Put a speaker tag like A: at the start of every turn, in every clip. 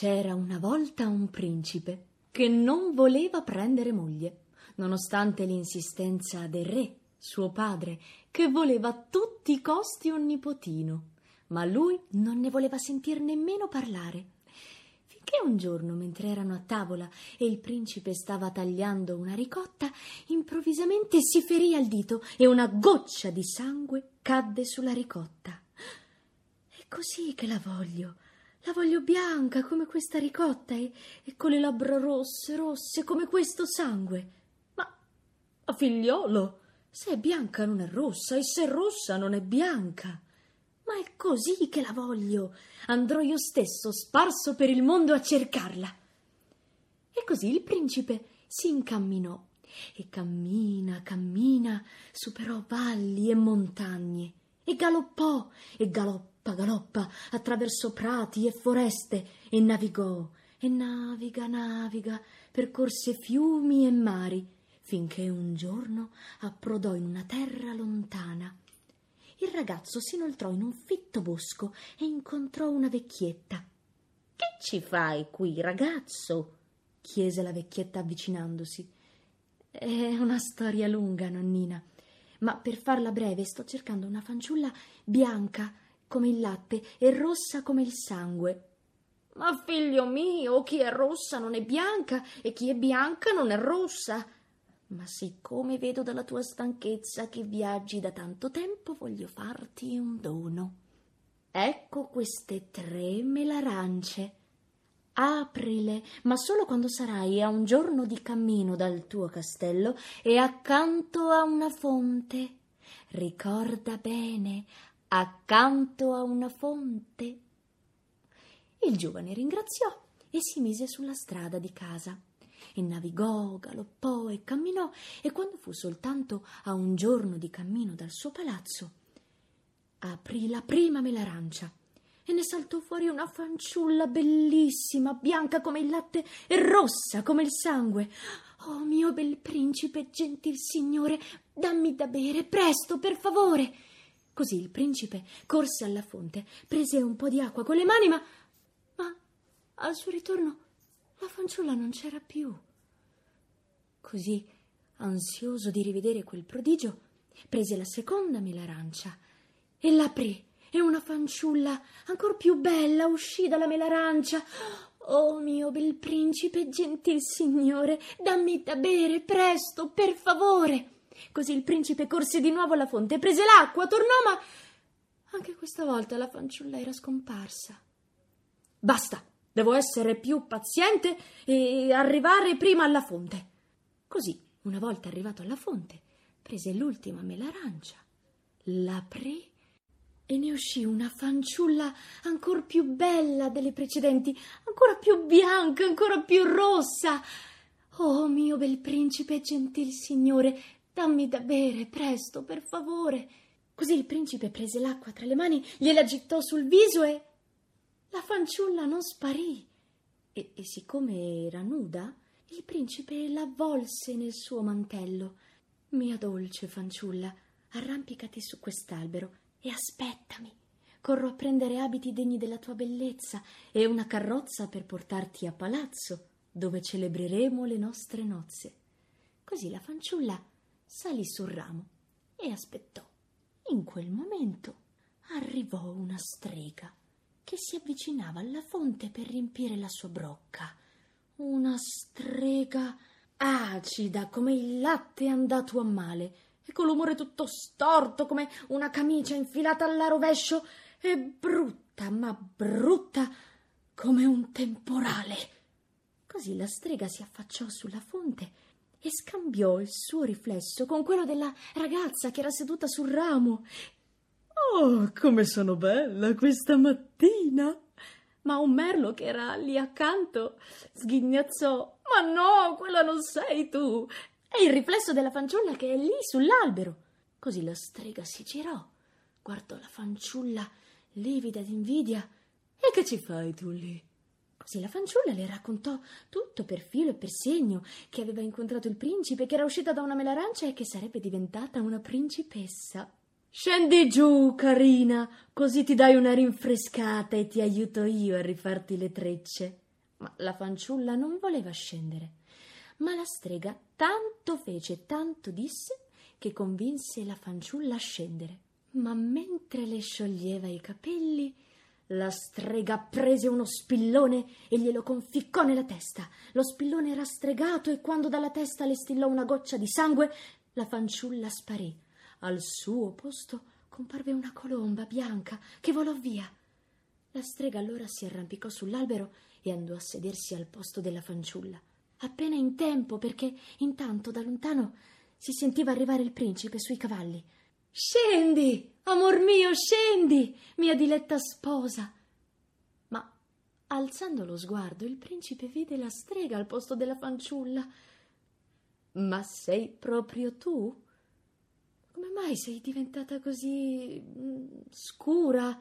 A: C'era una volta un principe che non voleva prendere moglie, nonostante l'insistenza del re, suo padre, che voleva a tutti i costi un nipotino. Ma lui non ne voleva sentir nemmeno parlare. Finché un giorno, mentre erano a tavola e il principe stava tagliando una ricotta, improvvisamente si ferì al dito e una goccia di sangue cadde sulla ricotta. È così che la voglio, la voglio bianca come questa ricotta e, e con le labbra rosse, rosse come questo sangue. Ma, ma figliolo, se è bianca non è rossa e se è rossa non è bianca. Ma è così che la voglio. Andrò io stesso sparso per il mondo a cercarla. E così il principe si incamminò e cammina, cammina, superò valli e montagne e galoppò e galoppa, galoppa attraverso prati e foreste e navigò e naviga, naviga, percorse fiumi e mari, finché un giorno approdò in una terra lontana. Il ragazzo si inoltrò in un fitto bosco e incontrò una vecchietta. Che ci fai qui, ragazzo? chiese la vecchietta avvicinandosi. È una storia lunga, nonnina, ma per farla breve sto cercando una fanciulla bianca come il latte e rossa come il sangue. Ma figlio mio, chi è rossa non è bianca e chi è bianca non è rossa. Ma siccome vedo dalla tua stanchezza che viaggi da tanto tempo, voglio farti un dono. Ecco queste tre melarance. Aprile, ma solo quando sarai a un giorno di cammino dal tuo castello e accanto a una fonte. Ricorda bene, accanto a una fonte. Il giovane ringraziò e si mise sulla strada di casa. E navigò, galoppò e camminò, e quando fu soltanto a un giorno di cammino dal suo palazzo, aprì la prima melarancia e ne saltò fuori una fanciulla bellissima, bianca come il latte e rossa come il sangue. Oh mio bel principe, gentil signore, dammi da bere, presto, per favore. Così il principe corse alla fonte, prese un po' di acqua con le mani, ma, ma al suo ritorno la fanciulla non c'era più. Così, ansioso di rivedere quel prodigio, prese la seconda melarancia e l'aprì e una fanciulla ancor più bella uscì dalla melarancia. Oh mio bel principe, gentil signore, dammi da bere presto, per favore. Così il principe corse di nuovo alla fonte, prese l'acqua, tornò, ma anche questa volta la fanciulla era scomparsa. Basta, devo essere più paziente e arrivare prima alla fonte. Così, una volta arrivato alla fonte, prese l'ultima melarancia, l'aprì e ne uscì una fanciulla ancora più bella delle precedenti, ancora più bianca, ancora più rossa. Oh mio bel principe, gentil signore, Dammi da bere, presto, per favore. Così il principe prese l'acqua tra le mani, gliela gittò sul viso e la fanciulla non sparì. E, e siccome era nuda, il principe l'avvolse nel suo mantello. Mia dolce fanciulla, arrampicati su quest'albero e aspettami. Corro a prendere abiti degni della tua bellezza e una carrozza per portarti a palazzo, dove celebreremo le nostre nozze. Così la fanciulla salì sul ramo e aspettò. In quel momento arrivò una strega che si avvicinava alla fonte per riempire la sua brocca. Una strega acida come il latte andato a male e con l'umore tutto storto come una camicia infilata alla rovescio e brutta, ma brutta come un temporale. Così la strega si affacciò sulla fonte e scambiò il suo riflesso con quello della ragazza che era seduta sul ramo. Oh, come sono bella questa mattina! Ma un merlo che era lì accanto sghignazzò: Ma no, quella non sei tu! È il riflesso della fanciulla che è lì sull'albero. Così la strega si girò, guardò la fanciulla livida d'invidia. E che ci fai tu lì? Così la fanciulla le raccontò tutto per filo e per segno, che aveva incontrato il principe, che era uscita da una melarancia e che sarebbe diventata una principessa. Scendi giù, carina, così ti dai una rinfrescata e ti aiuto io a rifarti le trecce. Ma la fanciulla non voleva scendere. Ma la strega tanto fece, tanto disse, che convinse la fanciulla a scendere. Ma mentre le scioglieva i capelli, la strega prese uno spillone e glielo conficcò nella testa. Lo spillone era stregato e quando dalla testa le stillò una goccia di sangue, la fanciulla sparì. Al suo posto comparve una colomba bianca che volò via. La strega allora si arrampicò sull'albero e andò a sedersi al posto della fanciulla. Appena in tempo, perché intanto da lontano si sentiva arrivare il principe sui cavalli. Scendi, amor mio, scendi, mia diletta sposa. Ma alzando lo sguardo, il principe vide la strega al posto della fanciulla. Ma sei proprio tu? Come mai sei diventata così mm, scura?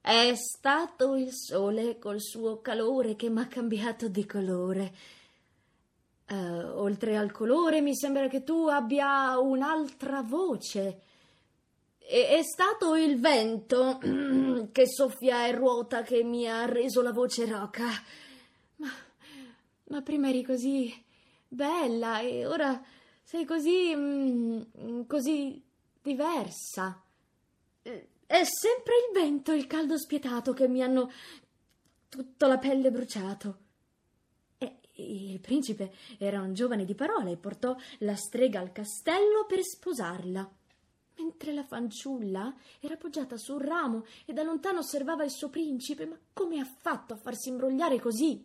A: È stato il sole col suo calore che m'ha cambiato di colore. Uh, oltre al colore, mi sembra che tu abbia un'altra voce. E- è stato il vento che soffia e ruota che mi ha reso la voce roca. Ma, ma prima eri così bella e ora sei così. Mm, così diversa. È sempre il vento e il caldo spietato che mi hanno tutta la pelle bruciato. Il principe era un giovane di parole e portò la strega al castello per sposarla. Mentre la fanciulla era appoggiata sul ramo e da lontano osservava il suo principe, ma come ha fatto a farsi imbrogliare così?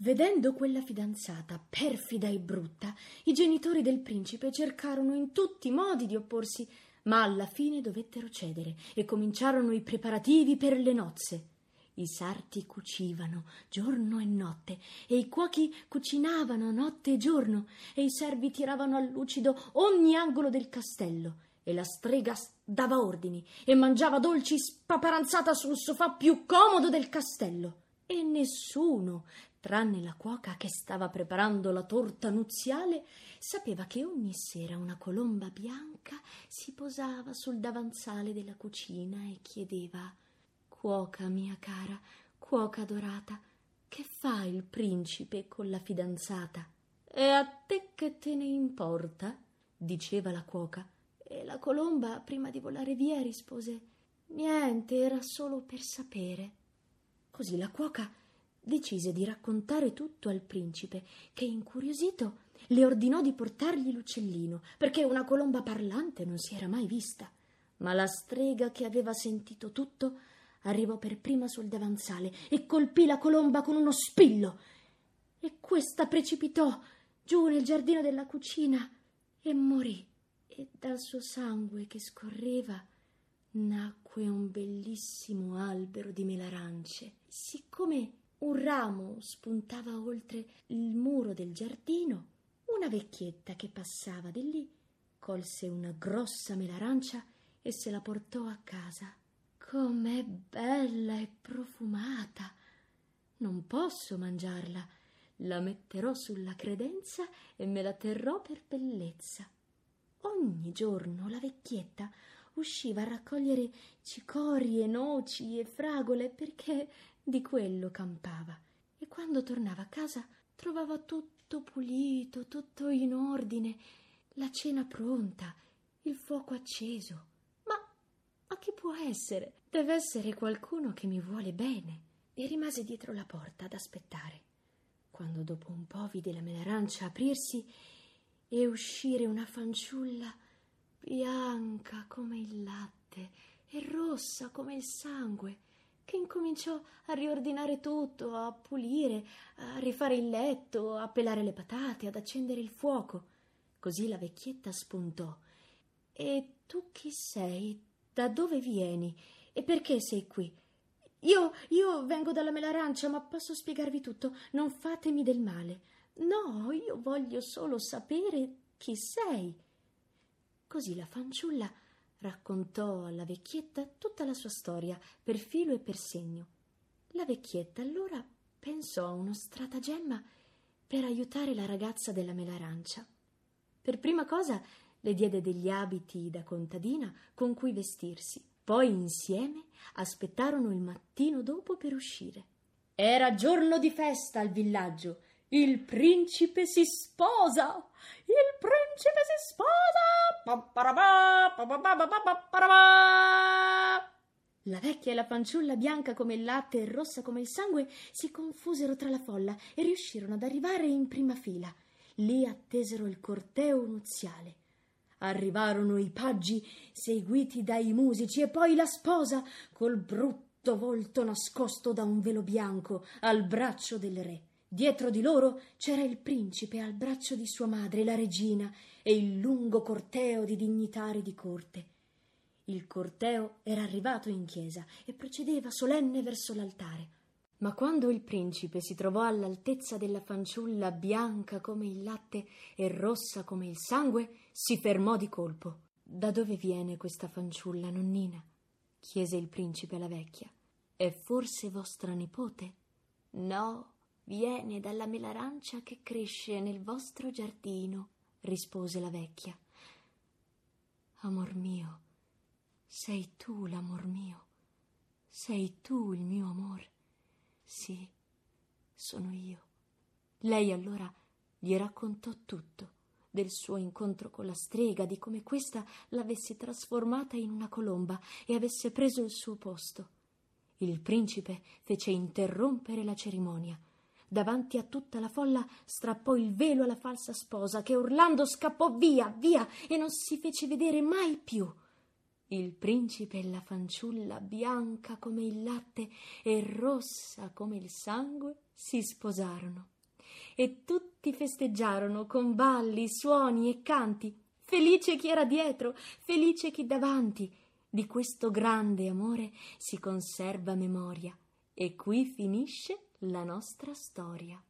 A: Vedendo quella fidanzata perfida e brutta, i genitori del principe cercarono in tutti i modi di opporsi, ma alla fine dovettero cedere e cominciarono i preparativi per le nozze. I sarti cucivano giorno e notte, e i cuochi cucinavano notte e giorno, e i servi tiravano a lucido ogni angolo del castello, e la strega dava ordini e mangiava dolci spaparanzata sul sofà più comodo del castello. E nessuno tranne la cuoca che stava preparando la torta nuziale, sapeva che ogni sera una colomba bianca si posava sul davanzale della cucina e chiedeva Cuoca mia cara, cuoca dorata, che fa il principe con la fidanzata? E a te che te ne importa? diceva la cuoca. E la colomba, prima di volare via, rispose Niente, era solo per sapere. Così la cuoca decise di raccontare tutto al principe, che incuriosito le ordinò di portargli l'uccellino, perché una colomba parlante non si era mai vista. Ma la strega che aveva sentito tutto arrivò per prima sul davanzale e colpì la colomba con uno spillo. E questa precipitò giù nel giardino della cucina e morì. E dal suo sangue che scorreva nacque un bellissimo albero di melarance. Siccome un ramo spuntava oltre il muro del giardino. Una vecchietta che passava di lì colse una grossa melarancia e se la portò a casa. Com'è bella e profumata! Non posso mangiarla. La metterò sulla credenza e me la terrò per bellezza. Ogni giorno la vecchietta usciva a raccogliere cicorie, noci e fragole perché di quello campava e quando tornava a casa trovava tutto pulito, tutto in ordine, la cena pronta, il fuoco acceso. Chi può essere? Deve essere qualcuno che mi vuole bene. E rimase dietro la porta ad aspettare. Quando dopo un po' vide la melarancia aprirsi e uscire una fanciulla bianca come il latte e rossa come il sangue che incominciò a riordinare tutto, a pulire, a rifare il letto, a pelare le patate, ad accendere il fuoco. Così la vecchietta spuntò. E tu chi sei? Da dove vieni? E perché sei qui? Io, io vengo dalla melarancia, ma posso spiegarvi tutto. Non fatemi del male. No, io voglio solo sapere chi sei. Così la fanciulla raccontò alla vecchietta tutta la sua storia per filo e per segno. La vecchietta allora pensò a uno stratagemma per aiutare la ragazza della melarancia. Per prima cosa le diede degli abiti da contadina con cui vestirsi, poi insieme aspettarono il mattino dopo per uscire. Era giorno di festa al villaggio. Il principe si sposa! Il principe si sposa! La vecchia e la fanciulla bianca come il latte e rossa come il sangue si confusero tra la folla e riuscirono ad arrivare in prima fila. Lì attesero il corteo nuziale. Arrivarono i paggi seguiti dai musici e poi la sposa col brutto volto nascosto da un velo bianco al braccio del re. Dietro di loro c'era il principe al braccio di sua madre, la regina, e il lungo corteo di dignitari di corte. Il corteo era arrivato in chiesa e procedeva solenne verso l'altare. Ma quando il principe si trovò all'altezza della fanciulla bianca come il latte e rossa come il sangue, si fermò di colpo. Da dove viene questa fanciulla, nonnina? chiese il principe alla vecchia. È forse vostra nipote? No, viene dalla melarancia che cresce nel vostro giardino, rispose la vecchia. Amor mio, sei tu l'amor mio, sei tu il mio amore. Sì, sono io. Lei allora gli raccontò tutto del suo incontro con la strega, di come questa l'avesse trasformata in una colomba e avesse preso il suo posto. Il principe fece interrompere la cerimonia. Davanti a tutta la folla strappò il velo alla falsa sposa, che urlando scappò via, via, e non si fece vedere mai più. Il principe e la fanciulla, bianca come il latte e rossa come il sangue, si sposarono. E tutti festeggiarono con balli, suoni e canti. Felice chi era dietro, felice chi davanti, di questo grande amore si conserva memoria e qui finisce la nostra storia.